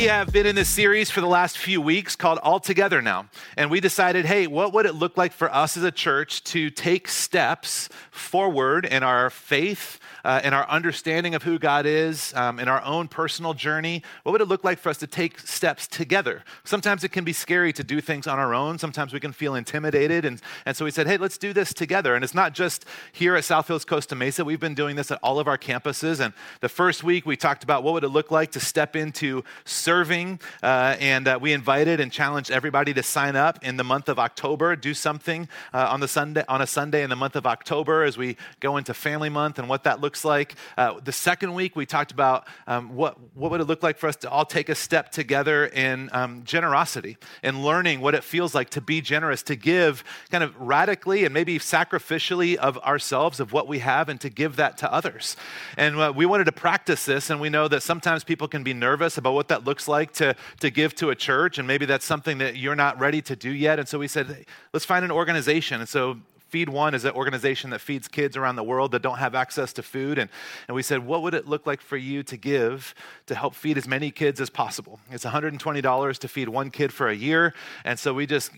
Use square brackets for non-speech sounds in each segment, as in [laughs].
We have been in this series for the last few weeks called All Together Now. And we decided, hey, what would it look like for us as a church to take steps forward in our faith uh, in our understanding of who God is, um, in our own personal journey? What would it look like for us to take steps together? Sometimes it can be scary to do things on our own. Sometimes we can feel intimidated. And, and so we said, hey, let's do this together. And it's not just here at South Hills Costa Mesa. We've been doing this at all of our campuses. And the first week we talked about what would it look like to step into serving. Uh, and uh, we invited and challenged everybody to sign up in the month of October, do something uh, on, the Sunday, on a Sunday in the month of October as we go into Family Month and what that looks looks like. Uh, the second week, we talked about um, what, what would it look like for us to all take a step together in um, generosity and learning what it feels like to be generous, to give kind of radically and maybe sacrificially of ourselves, of what we have, and to give that to others. And uh, we wanted to practice this, and we know that sometimes people can be nervous about what that looks like to, to give to a church, and maybe that's something that you're not ready to do yet. And so we said, hey, let's find an organization. And so Feed One is an organization that feeds kids around the world that don't have access to food. And, and we said, what would it look like for you to give to help feed as many kids as possible? It's $120 to feed one kid for a year. And so we just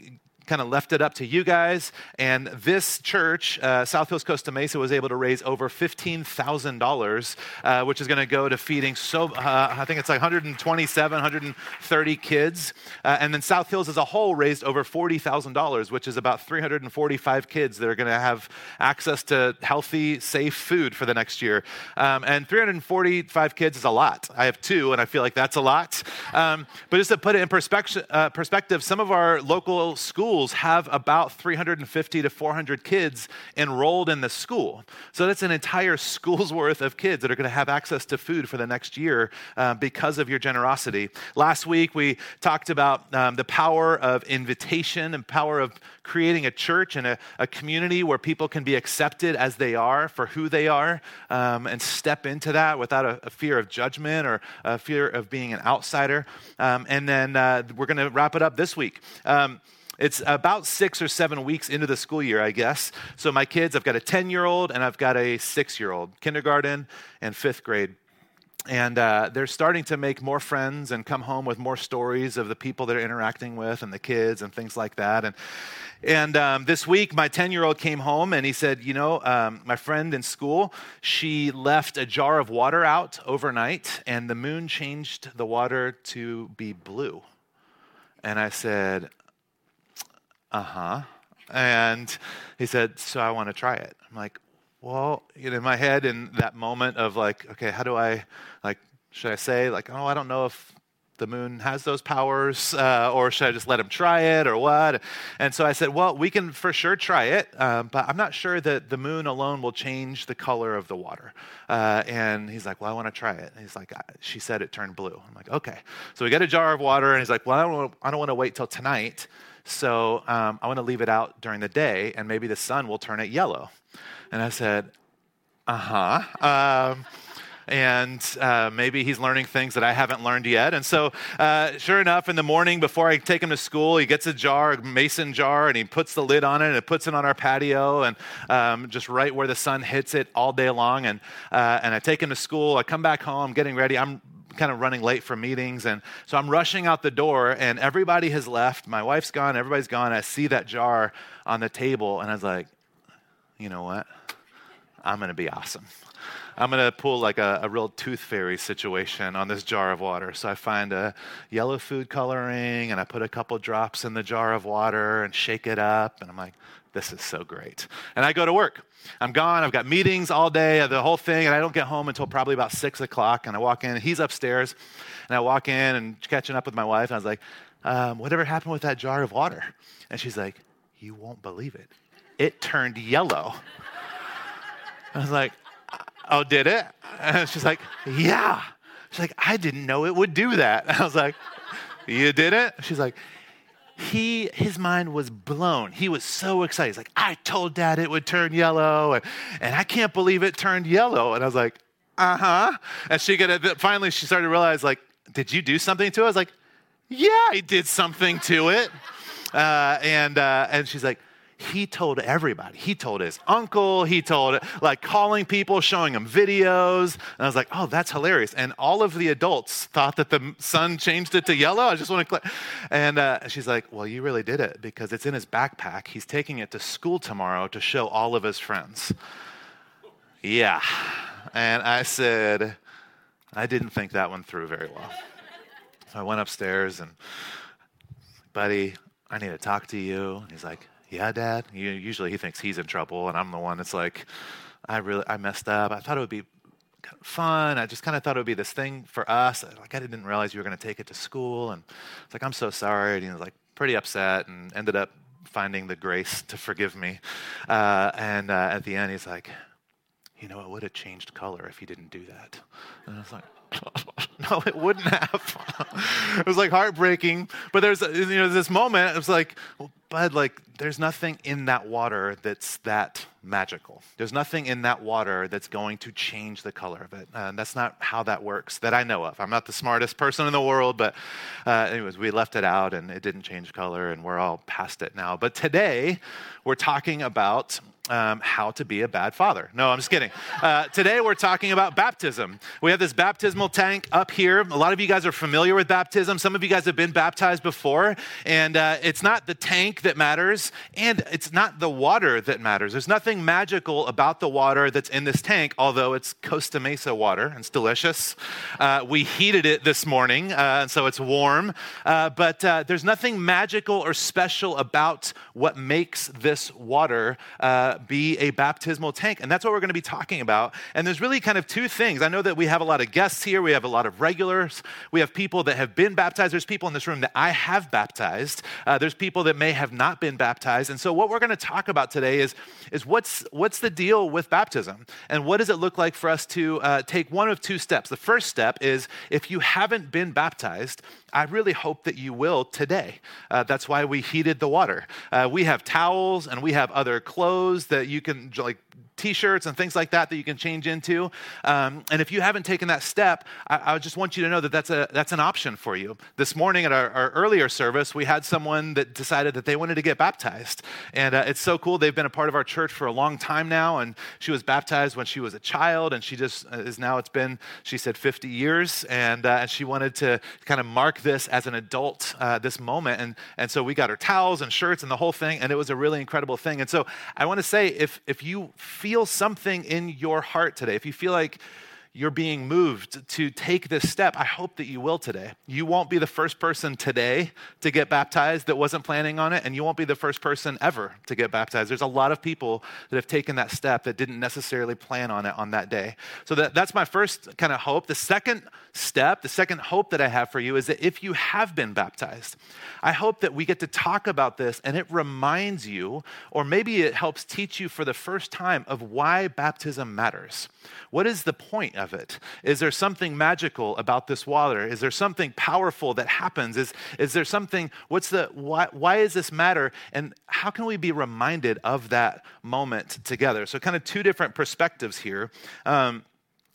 kind of left it up to you guys. And this church, uh, South Hills Costa Mesa, was able to raise over $15,000, uh, which is going to go to feeding so, uh, I think it's like 127, 130 kids. Uh, and then South Hills as a whole raised over $40,000, which is about 345 kids that are going to have access to healthy, safe food for the next year. Um, and 345 kids is a lot. I have two, and I feel like that's a lot. Um, but just to put it in perspective, uh, perspective some of our local schools schools have about 350 to 400 kids enrolled in the school. So that's an entire school's [laughs] worth of kids that are going to have access to food for the next year uh, because of your generosity. Last week, we talked about um, the power of invitation and power of creating a church and a, a, community where people can be accepted as they are for who they are um, and step into that without a, a, fear of judgment or a fear of being an outsider. Um, and then uh, we're going to wrap it up this week. Um, it's about six or seven weeks into the school year, I guess. So my kids, I've got a 10 year old and I've got a six year old, kindergarten and fifth grade. And uh, they're starting to make more friends and come home with more stories of the people they're interacting with and the kids and things like that. And, and um, this week, my 10 year old came home and he said, You know, um, my friend in school, she left a jar of water out overnight, and the moon changed the water to be blue. And I said, uh huh. And he said, So I want to try it. I'm like, Well, you know, in my head, in that moment of like, okay, how do I, like, should I say, like, oh, I don't know if the moon has those powers, uh, or should I just let him try it, or what? And so I said, well, we can for sure try it, uh, but I'm not sure that the moon alone will change the color of the water. Uh, and he's like, well, I want to try it. And he's like, she said it turned blue. I'm like, okay. So we get a jar of water, and he's like, well, I don't, I don't want to wait till tonight. So um, I want to leave it out during the day, and maybe the sun will turn it yellow. And I said, uh huh. Um, and uh, maybe he's learning things that I haven't learned yet. And so, uh, sure enough, in the morning before I take him to school, he gets a jar, a mason jar, and he puts the lid on it and it puts it on our patio and um, just right where the sun hits it all day long. And, uh, and I take him to school. I come back home, getting ready. I'm kind of running late for meetings. And so I'm rushing out the door, and everybody has left. My wife's gone, everybody's gone. I see that jar on the table, and I was like, you know what? I'm going to be awesome. I'm going to pull like a, a, real tooth fairy situation on this jar of water. So I find a yellow food coloring and I put a couple drops in the jar of water and shake it up. And I'm like, this is so great. And I go to work. I'm gone. I've got meetings all day, the whole thing, and I don't get home until probably about six o'clock. And I walk in, and he's upstairs, and I walk in and catching up with my wife. And I was like, um, "Whatever happened with that jar of water?" And she's like, "You won't believe it. It turned yellow." I was like, "Oh, did it?" And she's like, "Yeah." She's like, "I didn't know it would do that." [laughs] I was like, "You did it?" She's like, he his mind was blown. He was so excited. He's like, I told dad it would turn yellow, and, and I can't believe it turned yellow. And I was like, uh-huh. And she finally she started to realize, like, did you do something to it? I was like, yeah, I did something to it. Uh, and uh, and she's like, he told everybody. He told his uncle. He told, like, calling people, showing them videos. And I was like, oh, that's hilarious. And all of the adults thought that the sun changed it to yellow. I just want to click. And uh, she's like, well, you really did it because it's in his backpack. He's taking it to school tomorrow to show all of his friends. Yeah. And I said, I didn't think that one through very well. So I went upstairs and, buddy, I need to talk to you. He's like, yeah, Dad. Usually he thinks he's in trouble, and I'm the one that's like, I really, I messed up. I thought it would be fun. I just kind of thought it would be this thing for us. Like I didn't realize you were going to take it to school, and it's like I'm so sorry. And he was like pretty upset, and ended up finding the grace to forgive me. Uh, and uh, at the end, he's like, you know, it would have changed color if you didn't do that. And I was like, [laughs] no, it wouldn't have. [laughs] it was like heartbreaking. But there's you know this moment. It was like, well, Bud, like there's nothing in that water that's that magical. There's nothing in that water that's going to change the color of it. Uh, that's not how that works that I know of. I'm not the smartest person in the world, but uh, anyways, we left it out and it didn't change color, and we're all past it now. But today, we're talking about um, how to be a bad father. No, I'm just kidding. Uh, today we're talking about baptism. We have this baptismal tank up here. A lot of you guys are familiar with baptism. Some of you guys have been baptized before, and uh, it's not the tank that matters, and it's not the water that matters. There's nothing magical about the water that's in this tank, although it's Costa Mesa water and it's delicious. Uh, we heated it this morning, uh, and so it's warm. Uh, but uh, there's nothing magical or special about what makes this water be a baptismal tank. And that's what we're going to be talking about. And there's really kind of two things. I know that we have a lot of guests here, we have a lot of regulars, we have people that have been baptized. There's people in this room that I have baptized, uh, there's people that may have not been baptized. And so, what we're going to talk about today is, is what's, what's the deal with baptism? And what does it look like for us to uh, take one of two steps? The first step is if you haven't been baptized, I really hope that you will today. Uh, that's why we heated the water. Uh, we have towels and we have other clothes that you can like t-shirts and things like that that you can change into. Um, and if you haven't taken that step I, I, just want you to know that that's, a, that's an option for you. This morning at our, our earlier service we had someone that decided that they wanted to get baptized. And uh, it's so cool. They've been a part of our church for a long time now. And she was baptized when she was a child. And she just uh, is now it's been she said 50 years. And, uh, and she wanted to kind of mark this as an adult uh, this moment. And, and so we got her towels and shirts and the whole thing. And it was a really incredible thing. And so i want to say if, if you feel something in your heart today, if you feel like you're being moved to take this step, I hope that you will today. You won't be the first person today to get baptized that wasn't planning on it, and you won't be the first person ever to get baptized. There's a lot of people that have taken that step that didn't necessarily plan on it on that day. So that, that's my first kind of hope. The second step, the second hope that I have for you is that if you have been baptized, I hope that we get to talk about this and it reminds you, or maybe it helps teach you for the first time, of why baptism matters. What is the point of it? Is there something magical about this water? Is there something powerful that happens? Is, is there something, what's the, why, why does this matter? And how can we be reminded of that moment together? So, kind of two different perspectives here. Um,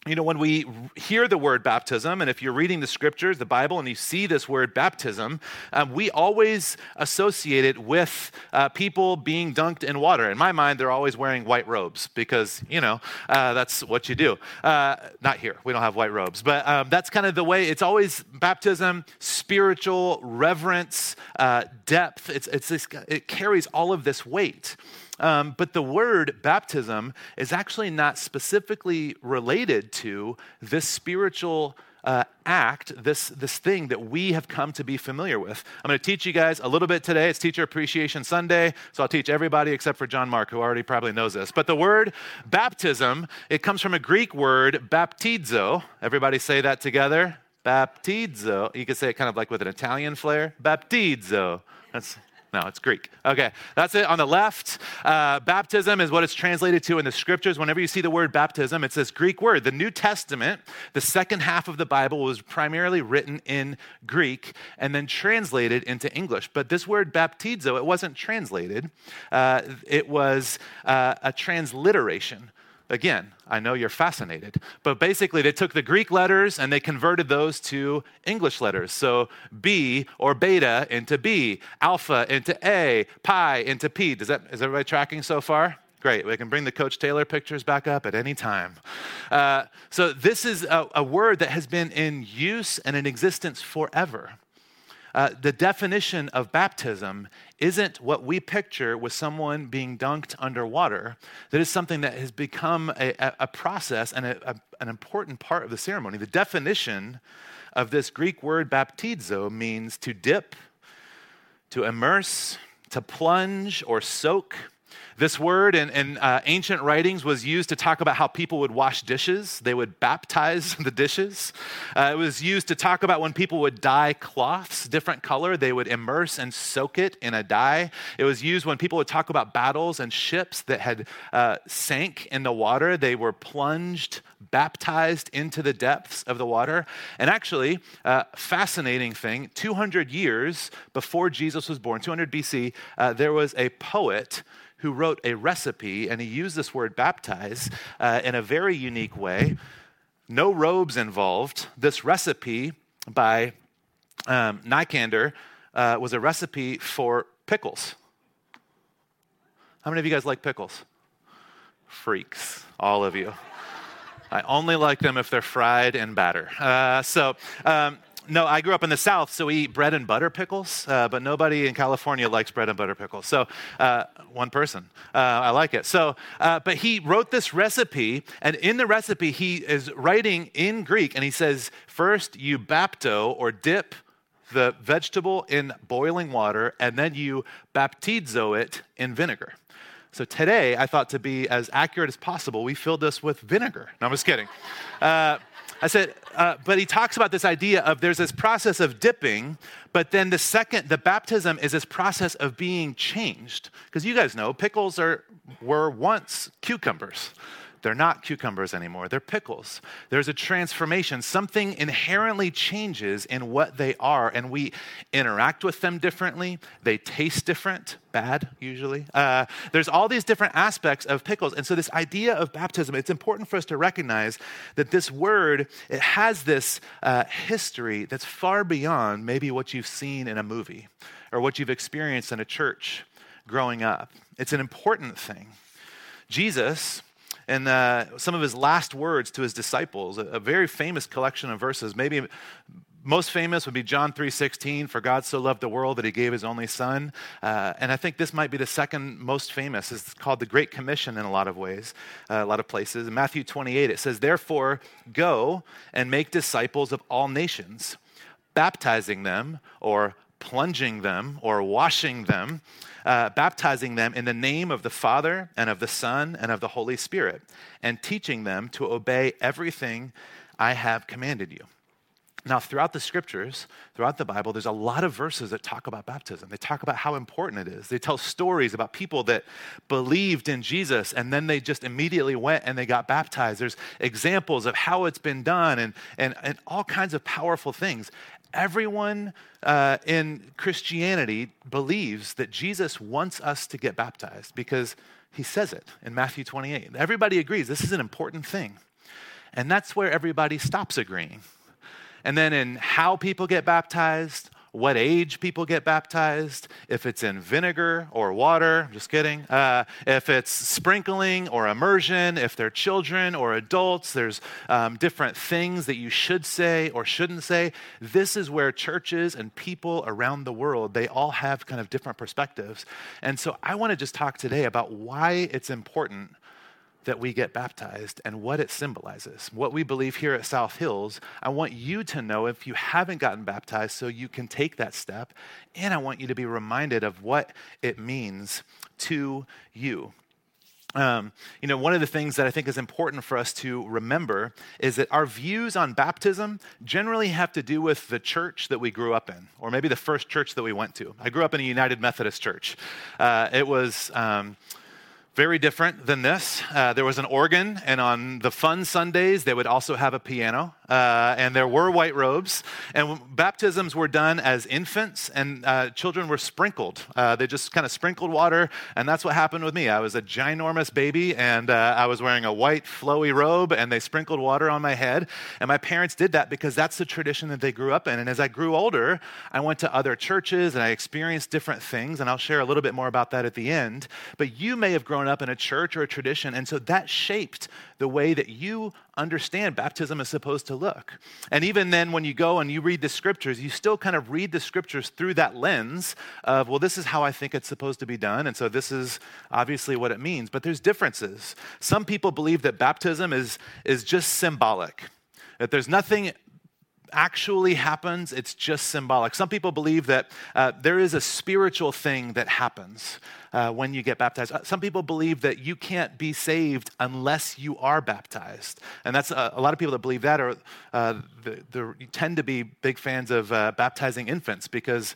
you know, when we hear the word baptism, and if you're reading the scriptures, the Bible, and you see this word baptism, um, we always associate it with uh, people being dunked in water. In my mind, they're always wearing white robes because, you know, uh, that's what you do. Uh, not here, we don't have white robes, but um, that's kind of the way it's always baptism, spiritual reverence, uh, depth. It's, it's this, it carries all of this weight. Um, but the word baptism is actually not specifically related to this spiritual uh, act, this, this thing that we have come to be familiar with. I'm going to teach you guys a little bit today. It's Teacher Appreciation Sunday, so I'll teach everybody except for John Mark, who already probably knows this. But the word baptism, it comes from a Greek word, baptizo. Everybody say that together. Baptizo. You could say it kind of like with an Italian flair. Baptizo. That's No, it's Greek. Okay, that's it. On the left, uh, baptism is what it's translated to in the scriptures. Whenever you see the word baptism, it's this Greek word. The New Testament, the second half of the Bible, was primarily written in Greek and then translated into English. But this word baptizo, it wasn't translated, uh, it was uh, a transliteration. Again, I know you're fascinated, but basically they took the Greek letters and they converted those to English letters. So B or beta into B, alpha into A, pi into P. Does that, is everybody tracking so far? Great. We can bring the Coach Taylor pictures back up at any time. Uh, so, this is a, a word that has been in use and in existence forever. Uh, the definition of baptism isn't what we picture with someone being dunked underwater. That is something that has become a, a process and a, an important part of the ceremony. The definition of this Greek word baptizo means to dip, to immerse, to plunge or soak this word in, in uh, ancient writings was used to talk about how people would wash dishes. They would baptize [laughs] the dishes. Uh, it was used to talk about when people would dye cloths different color, they would immerse and soak it in a dye. It was used when people would talk about battles and ships that had uh, sank in the water. They were plunged, baptized into the depths of the water. And actually, uh, fascinating thing 200 years before Jesus was born, 200 BC, uh, there was a poet who wrote a recipe, and he used this word baptize uh, in a very unique way. No robes involved. This recipe by um, uh, was a recipe for pickles. How many of you guys like pickles? Freaks, all of you. I only like them if they're fried in batter. Uh, so, um, no, I grew up in the South, so we eat bread and butter pickles, uh, but nobody in California likes bread and butter pickles. So, uh, one person. Uh, I like it. So, uh, but he wrote this recipe, and in the recipe, he is writing in Greek, and he says, first you bapto or dip the vegetable in boiling water, and then you baptizo it in vinegar. So today, I thought to be as accurate as possible, we filled this with vinegar. No, I'm just kidding. Uh, I said, uh, but he talks about this idea of there's this process of dipping, but then the second, the baptism is this process of being changed. Because you guys know pickles are were once cucumbers. They're not cucumbers anymore, they're pickles. There's a transformation. Something inherently changes in what they are, and we interact with them differently. They taste different, bad usually. Uh, there's all these different aspects of pickles. And so, this idea of baptism, it's important for us to recognize that this word, it has this uh, history that's far beyond maybe what you've seen in a movie or what you've experienced in a church growing up. It's an important thing. Jesus, and uh, some of his last words to his disciples, a, a, very famous collection of verses. Maybe most famous would be John 3:16, "For God so loved the world that He gave His only Son." Uh, and I think this might be the second most famous. It's called the Great Commission in a lot of ways, uh, a lot of places. In Matthew 28, it says, "Therefore, go and make disciples of all nations, baptizing them or plunging them or washing them, uh, baptizing them in the name of the Father and of the Son and of the Holy Spirit, and teaching them to obey everything I have commanded you. Now, throughout the scriptures, throughout the Bible, there's a lot of verses that talk about baptism. They talk about how important it is. They tell stories about people that believed in Jesus and then they just immediately went and they got baptized. There's examples of how it's been done and, and, and all kinds of powerful things everyone uh, in Christianity believes that Jesus wants us to get baptized because he says it in Matthew 28. Everybody agrees this is an important thing. And that's where everybody stops agreeing. And then in how people get baptized, what age people get baptized, if it's in vinegar or water, just kidding, uh, if it's sprinkling or immersion, if they're children or adults, there's um, different things that you should say or shouldn't say. This is where churches and people around the world, they all have kind of different perspectives. And so I want to just talk today about why it's important that we get baptized and what it symbolizes. What we believe here at South Hills, I want you to know if you haven't gotten baptized so you can take that step. And I want you to be reminded of what it means to you. um, you know, one of the things that I think is important for us to remember is that our views on baptism generally have to do with the church that we grew up in, or maybe the first church that we went to. I grew up in a United Methodist church. Uh, it was. Um, very different than this. Uh, there was an organ, and on the fun Sundays, they would also have a piano. Uh, and there were white robes. And baptisms were done as infants, and uh, children were sprinkled. Uh, they just kind of sprinkled water, and that's what happened with me. I was a ginormous baby, and uh, I was wearing a white, flowy robe, and they sprinkled water on my head. And my parents did that because that's the tradition that they grew up in. And as I grew older, I went to other churches and I experienced different things, and I'll share a little bit more about that at the end. But you may have grown up in a church or a tradition, and so that shaped the way that you understand baptism is supposed to look. And even then, when you go and you read the scriptures, you still kind of read the scriptures through that lens of, well, this is how I think it's supposed to be done. And so this is obviously what it means. But there's differences. Some people believe that baptism is, is just symbolic, that there's nothing actually happens, it's just symbolic. Some people believe that uh, there is a spiritual thing that happens uh, when you get baptized. Uh, some people believe that you can't be saved unless you are baptized. And that's uh, a lot of people that believe that are uh, the, the, tend to be big fans of uh, baptizing infants because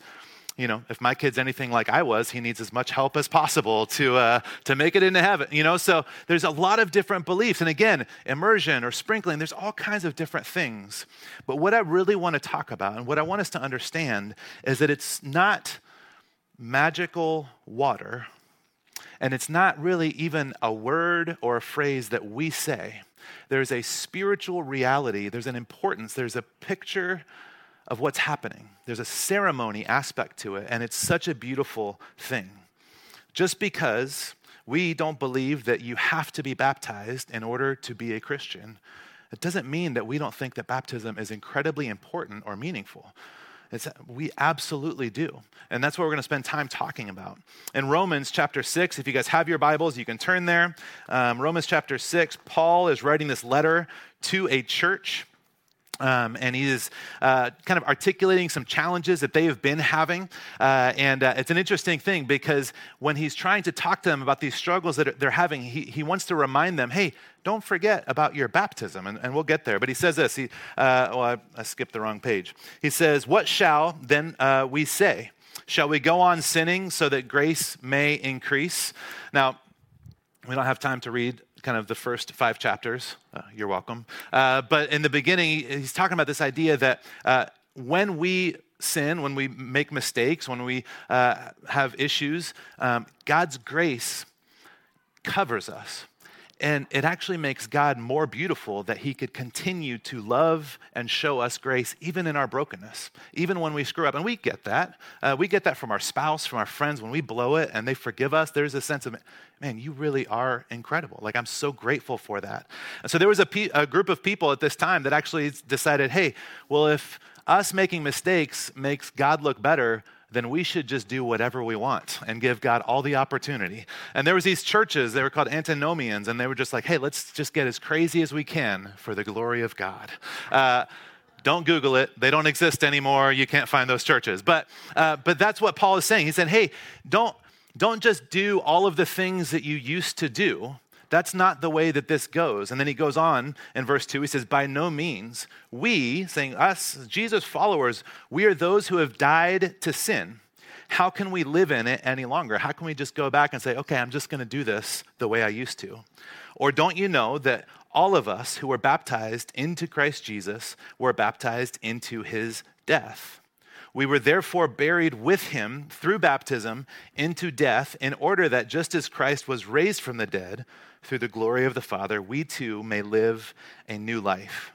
you know, if my kid's anything like I was, he needs as much help as possible to, uh, to make it into heaven, you know? So there's a lot of different beliefs. And again, immersion or sprinkling, there's all kinds of different things. But what I really want to talk about and what I want us to understand is that it's not magical water, and it's not really even a word or a phrase that we say. There's a spiritual reality, there's an importance, there's a picture of what's happening. There's a ceremony aspect to it, and it's such a beautiful thing. Just because we don't believe that you have to be baptized in order to be a Christian, it doesn't mean that we don't think that baptism is incredibly important or meaningful. It's, we absolutely do. And that's what we're going to spend time talking about. In Romans chapter 6, if you guys have your Bibles, you can turn there. Um, Romans chapter 6, Paul is writing this letter to a church um, and he is uh, kind of articulating some challenges that they have been having. Uh, and uh, it's an interesting thing because when he's trying to talk to them about these struggles that they're having, he, he wants to remind them, hey, don't forget about your baptism. And, and we'll get there. But he says this. He, uh, well, I, I, skipped the wrong page. He says, What shall then uh, we say? Shall we go on sinning so that grace may increase? Now, we don't have time to read kind of the first five chapters. Uh, you're welcome. Uh, but in the beginning, he's talking about this idea that uh, when we sin, when we make mistakes, when we uh, have issues, um, God's grace covers us. And it actually makes God more beautiful that He could continue to love and show us grace even in our brokenness, even when we screw up. And we get that. Uh, we get that from our spouse, from our friends. When we blow it and they forgive us, there's a sense of, man, you really are incredible. Like, I'm so grateful for that. And so there was a, pe- a group of people at this time that actually decided, hey, well, if us making mistakes makes God look better, then we should just do whatever we want and give God all the opportunity. And there was these churches, they were called antinomians, and they were just like, hey, let's just get as crazy as we can for the glory of God. Uh, don't Google it. They don't exist anymore. You can't find those churches. But, uh, but that's what Paul is saying. He said, hey, don't, don't just do all of the things that you used to do. That's not the way that this goes. And then he goes on in verse 2, he says, By no means, we, saying us, Jesus followers, we are those who have died to sin. How can we live in it any longer? How can we just go back and say, okay, I'm just going to do this the way I used to? Or don't you know that all of us who were baptized into Christ Jesus were baptized into his death? We were therefore buried with him through baptism into death, in order that just as Christ was raised from the dead through the glory of the Father, we too may live a new life.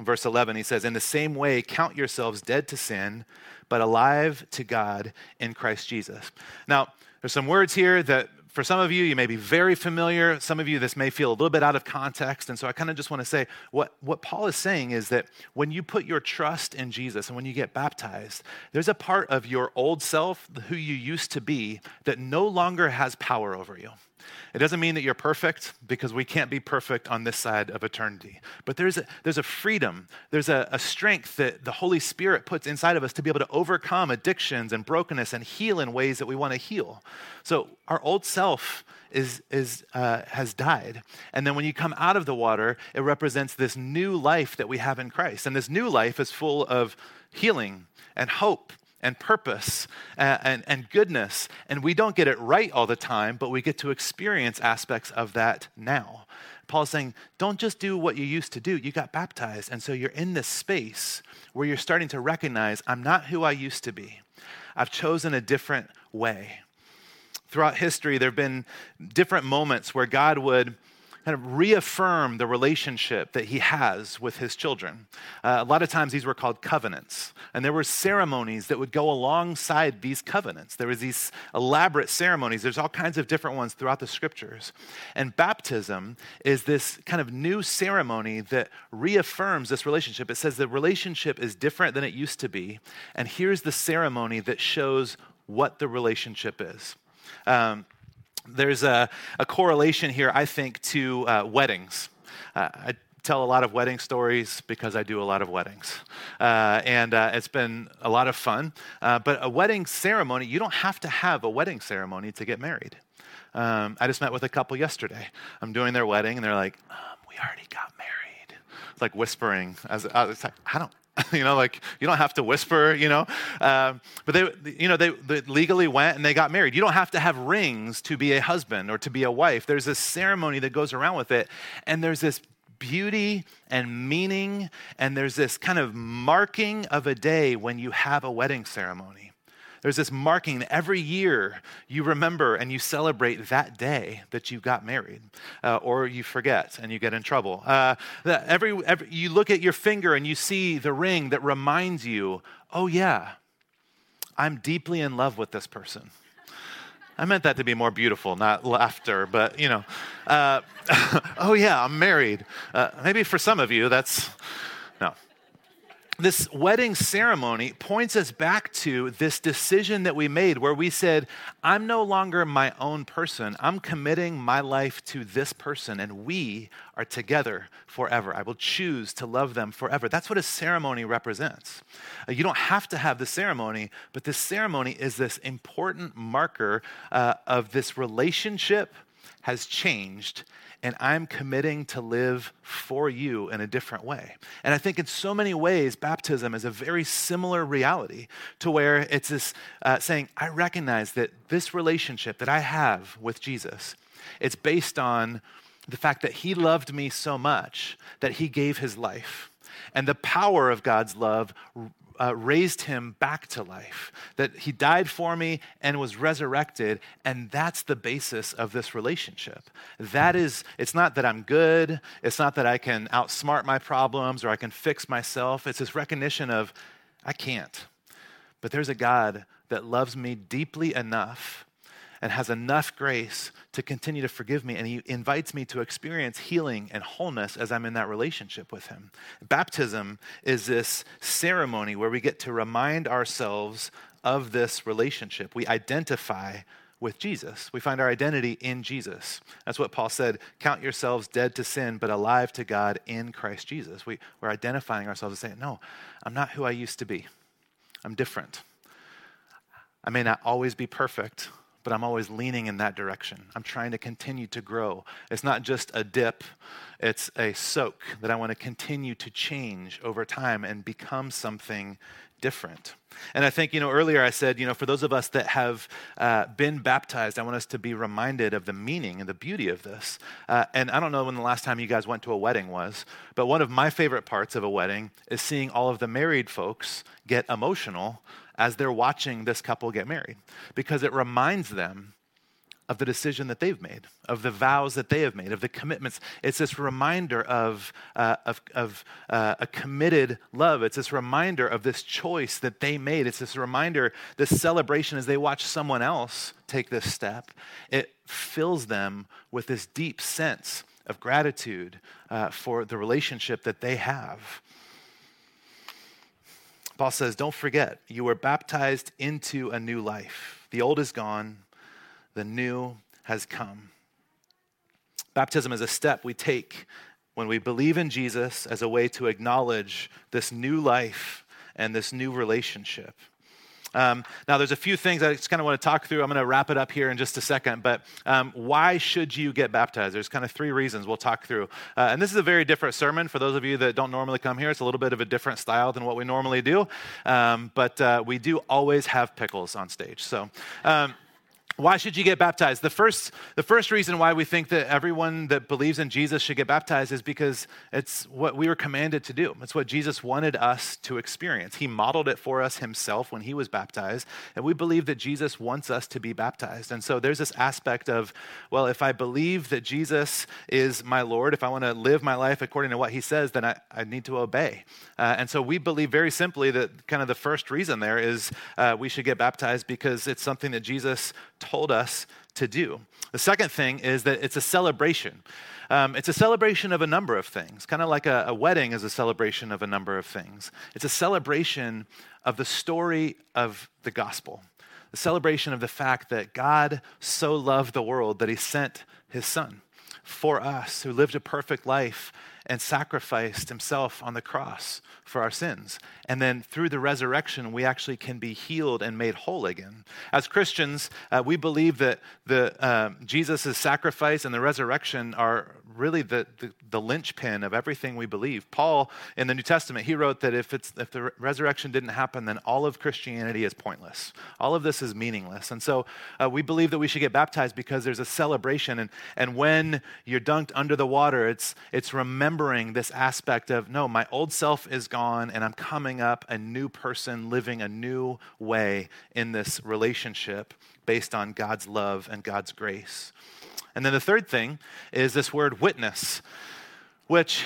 Verse 11, he says, In the same way, count yourselves dead to sin, but alive to God in Christ Jesus. Now, there's some words here that for some of you, you may be very familiar. Some of you, this may feel a little bit out of context. And so I kind of just want to say what, what Paul is saying is that when you put your trust in Jesus and when you get baptized, there's a part of your old self, who you used to be, that no longer has power over you. It doesn't mean that you're perfect because we can't be perfect on this side of eternity. But there's a, there's a freedom, there's a, a strength that the Holy Spirit puts inside of us to be able to overcome addictions and brokenness and heal in ways that we want to heal. So our old self is, is, uh, has died. And then when you come out of the water, it represents this new life that we have in Christ. And this new life is full of healing and hope and purpose and, and, and, goodness. And we don't get it right all the time, but we get to experience aspects of that now. Paul's saying, don't just do what you used to do. You got baptized. And so you're in this space where you're starting to recognize, I'm not who I used to be. I've chosen a different way. Throughout history, there have been different moments where God would kind of reaffirm the relationship that he has with his children. Uh, a lot of times these were called covenants, and there were ceremonies that would go alongside these covenants. There was these elaborate ceremonies. There's all kinds of different ones throughout the scriptures. And baptism is this kind of new ceremony that reaffirms this relationship. It says the relationship is different than it used to be, and here's the ceremony that shows what the relationship is. Um, there's a, a, correlation here, I think, to uh, weddings. Uh, I tell a lot of wedding stories because I do a lot of weddings. Uh, and uh, it's been a lot of fun. Uh, but a wedding ceremony, you don't have to have a wedding ceremony to get married. Um, I just met with a couple yesterday. I'm doing their wedding, and they're like, um, We already got married. It's like whispering. As, I was like, I don't, [laughs] you know, like you don't have to whisper, you know. Um, but they, you know, they, they, legally went and they got married. You don't have to have rings to be a husband or to be a wife. There's this ceremony that goes around with it, and there's this beauty and meaning, and there's this kind of marking of a day when you have a wedding ceremony. There's this marking every year you remember and you celebrate that day that you got married, uh, or you forget and you get in trouble. Uh, every, every, you look at your finger and you see the ring that reminds you, oh, yeah, I'm deeply in love with this person. I meant that to be more beautiful, not laughter, but you know, uh, [laughs] oh yeah, I'm married. Uh, maybe for some of you, that's no this wedding ceremony points us back to this decision that we made where we said, I'm no longer my own person. I'm committing my life to this person, and we are together forever. I will choose to love them forever. That's what a ceremony represents. Uh, you don't have to have the ceremony, but this ceremony is this important marker uh, of this relationship has changed and I'm committing to live for you in a different way. And I think in so many ways, baptism is a very similar reality to where it's this uh, saying, I recognize that this relationship that I have with Jesus, it's based on the fact that he loved me so much that he gave his life. And the power of God's love uh, raised him back to life, that he died for me and was resurrected. And that's the basis of this relationship. That is, it's not that I'm good, it's not that I can outsmart my problems or I can fix myself. It's this recognition of, I can't. But there's a God that loves me deeply enough and has enough grace to continue to forgive me. And he invites me to experience healing and wholeness as I'm in that relationship with him. Baptism is this ceremony where we get to remind ourselves of this relationship. We identify with Jesus. We find our identity in Jesus. That's what Paul said count yourselves dead to sin, but alive to God in Christ Jesus. We, we're identifying ourselves and saying, no, I'm not who I used to be. I'm different. I may not always be perfect, but I'm always leaning in that direction. I'm trying to continue to grow. It's not just a dip, it's a soak that I want to continue to change over time and become something different. And I think, you know, earlier I said, you know, for those of us that have uh, been baptized, I want us to be reminded of the meaning and the beauty of this. Uh, and I don't know when the last time you guys went to a wedding was, but one of my favorite parts of a wedding is seeing all of the married folks get emotional as they're watching this couple get married because it reminds them of the decision that they've made, of the vows that they have made, of the commitments. It's this reminder of, uh, of, of uh, a committed love. It's this reminder of this choice that they made. It's this reminder, this celebration as they watch someone else take this step. It fills them with this deep sense of gratitude uh, for the relationship that they have. Paul says, Don't forget, you were baptized into a new life. The old is gone, the new has come. Baptism is a step we take when we believe in Jesus as a way to acknowledge this new life and this new relationship. Um, now, there's a few things I just kind of want to talk through. I'm going to wrap it up here in just a second. But um, why should you get baptized? There's kind of three reasons we'll talk through. Uh, and this is a very different sermon for those of you that don't normally come here. It's a little bit of a different style than what we normally do. Um, but uh, we do always have pickles on stage. So, um, why should you get baptized? The first, the first reason why we think that everyone that believes in Jesus should get baptized is because it's what we were commanded to do. It's what Jesus wanted us to experience. He modeled it for us himself when he was baptized, and we believe that Jesus wants us to be baptized. And so there's this aspect of, well, if I believe that Jesus is my Lord, if I want to live my life according to what he says, then I, I need to obey. Uh, and so we believe very simply that kind of the first reason there is uh, we should get baptized because it's something that Jesus told us to do. The second thing is that it's a celebration. Um, it's a celebration of a number of things, kind of like a, a wedding is a celebration of a number of things. It's a celebration of the story of the gospel, the celebration of the fact that God so loved the world that he sent his son for us, who lived a perfect life and sacrificed himself on the cross for our sins. And then through the resurrection, we actually can be healed and made whole again. As Christians, uh, we believe that the, uh, Jesus' sacrifice and the resurrection are really the, the, the linchpin of everything we believe. Paul, in the New Testament, he wrote that if, it's, if the resurrection didn't happen, then all of Christianity is pointless. All of this is meaningless. And so uh, we believe that we should get baptized because there's a celebration. And, and when you're dunked under the water, it's, it's remembering this aspect of, no, my old self is gone and I'm coming up a new person living a new way in this relationship based on God's love and God's grace. And then the third thing is this word witness, which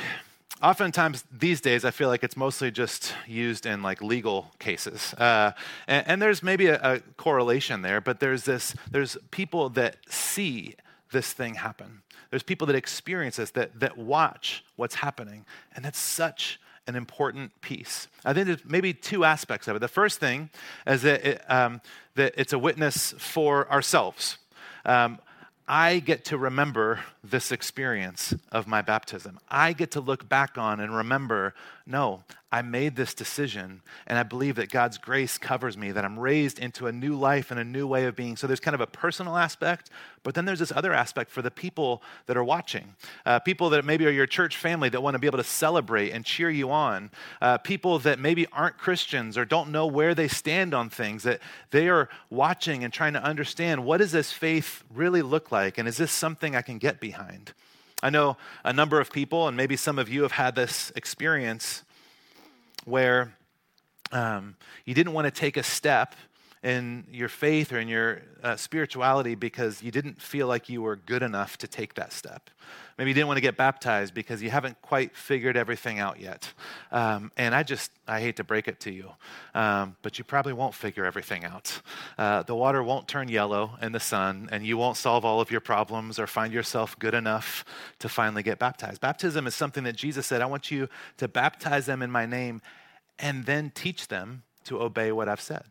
oftentimes these days I feel like it's mostly just used in like legal cases. Uh, and, and, there's maybe a, a correlation there, but there's this, there's people that see this thing happen. There's people that experience this, that, that watch what's happening. And that's such an important piece. I think there's maybe two aspects of it. The first thing is that, it, um, that it's a witness for ourselves. Um, I get to remember this experience of my baptism. I get to look back on and remember no, I made this decision, and I believe that God's grace covers me, that I'm raised into a new life and a new way of being. So there's kind of a personal aspect, but then there's this other aspect for the people that are watching. Uh, people that maybe are your church family that want to be able to celebrate and cheer you on. Uh, people that maybe aren't Christians or don't know where they stand on things, that they are watching and trying to understand what does this faith really look like, and is this something I can get behind? I know a number of people, and maybe some of you have had this experience where um, you didn't want to take a step in your faith or in your uh, spirituality because you didn't feel like you were good enough to take that step. Maybe you didn't want to get baptized because you haven't quite figured everything out yet. Um, and I just, I hate to break it to you, um, but you probably won't figure everything out. Uh, the water won't turn yellow in the sun, and you won't solve all of your problems or find yourself good enough to finally get baptized. Baptism is something that Jesus said, I want you to baptize them in my name and then teach them to obey what I've said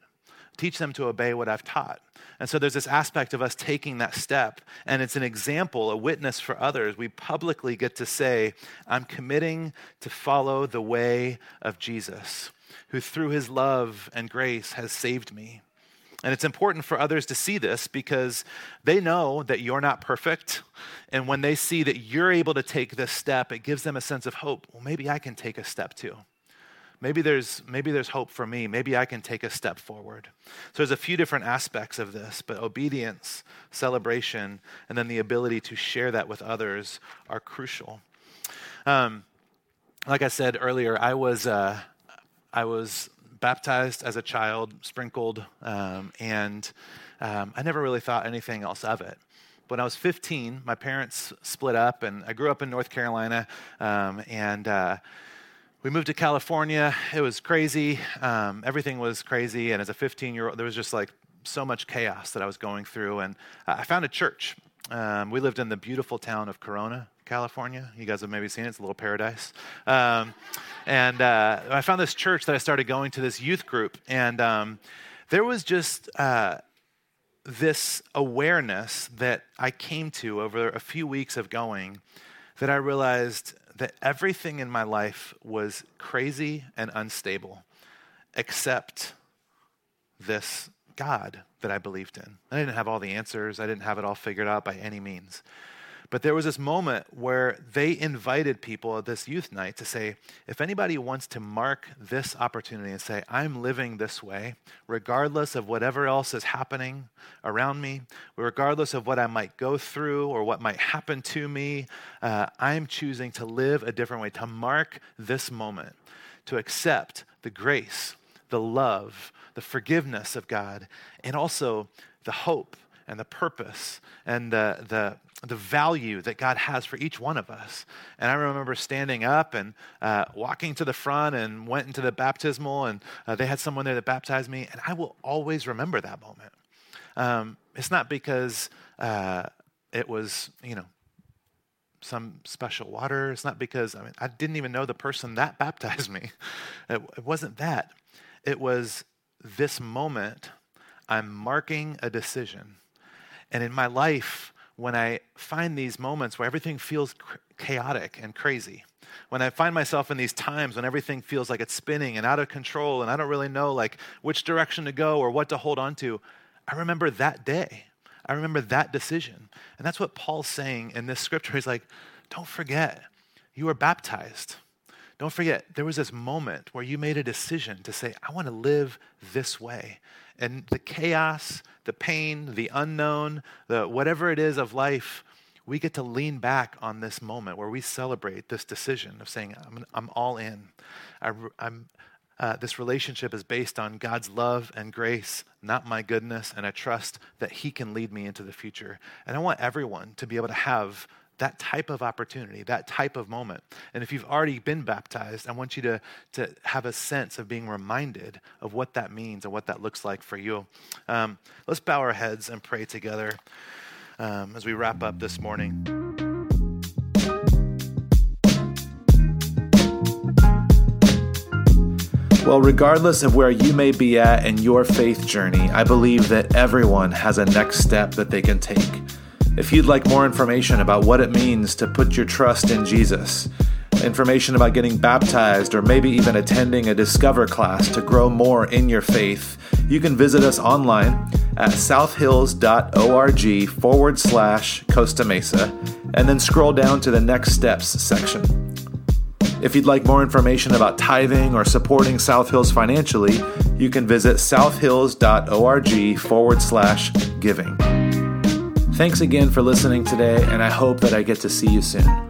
teach them to obey what I've taught. And so there's this aspect of us taking that step, and it's an example, a witness for others. We publicly get to say, I'm committing to follow the way of Jesus, who through his love and grace has saved me. And it's important for others to see this because they know that you're not perfect. And when they see that you're able to take this step, it gives them a sense of hope. Well, maybe I can take a step too maybe there's maybe there's hope for me. Maybe i can take a step forward. So there's a few different aspects of this but obedience celebration and then the ability to share that with others are crucial. Um, like i said earlier i was uh, i was baptized as a child sprinkled um, and um, i never really thought anything else of it. When I was 15, my parents split up, and I grew up in North Carolina. Um, and uh, we moved to California. It was crazy. Um, everything was crazy. And as a 15 year old, there was just like so much chaos that I was going through. And I found a church. Um, we lived in the beautiful town of Corona, California. You guys have maybe seen it, it's a little paradise. Um, and uh, I found this church that I started going to, this youth group. And um, there was just, uh, this awareness that I came to over a few weeks of going that I realized that everything in my life was crazy and unstable except this God that I believed in. I didn't have all the answers, I didn't have it all figured out by any means. But there was this moment where they invited people at this youth night to say, if anybody wants to mark this opportunity and say, I'm living this way, regardless of whatever else is happening around me, regardless of what I might go through or what might happen to me, uh, I'm choosing to live a different way, to mark this moment, to accept the grace, the love, the forgiveness of God, and also the hope and the purpose and the, the, the value that God has for each one of us. And I remember standing up and uh, walking to the front and went into the baptismal, and uh, they had someone there that baptized me, and I will always remember that moment. Um, it's not because uh, it was, you know, some special water. It's not because, I mean, I didn't even know the person that [laughs] baptized me. It, it wasn't that. It was this moment, I'm marking a decision. And in my life, when I find these moments where everything feels chaotic and crazy, when I find myself in these times when everything feels like it's spinning and out of control and I don't really know like which direction to go or what to hold on to, I remember that day. I remember that decision. And that's what Paul's saying in this scripture. He's like, don't forget, you were baptized. Don't forget, there was this moment where you made a decision to say, I want to live this way. And the chaos, the pain, the unknown, the whatever it is of life, we get to lean back on this moment where we celebrate this decision of saying, I'm, I'm all in. I, am uh, this relationship is based on God's love and grace, not my goodness, and I trust that He can lead me into the future. And I want everyone to be able to have that type of opportunity, that type of moment. And if you've already been baptized, I want you to, to have a sense of being reminded of what that means and what that looks like for you. Um, let's bow our heads and pray together um, as we wrap up this morning. Well, regardless of where you may be at in your faith journey, I believe that everyone has a next step that they can take. If you'd like more information about what it means to put your trust in Jesus, information about getting baptized, or maybe even attending a Discover class to grow more in your faith, you can visit us online at southhills.org forward slash Costa Mesa and then scroll down to the Next Steps section. If you'd like more information about tithing or supporting South Hills financially, you can visit southhills.org forward slash giving. Thanks again for listening today, and I hope that I get to see you soon.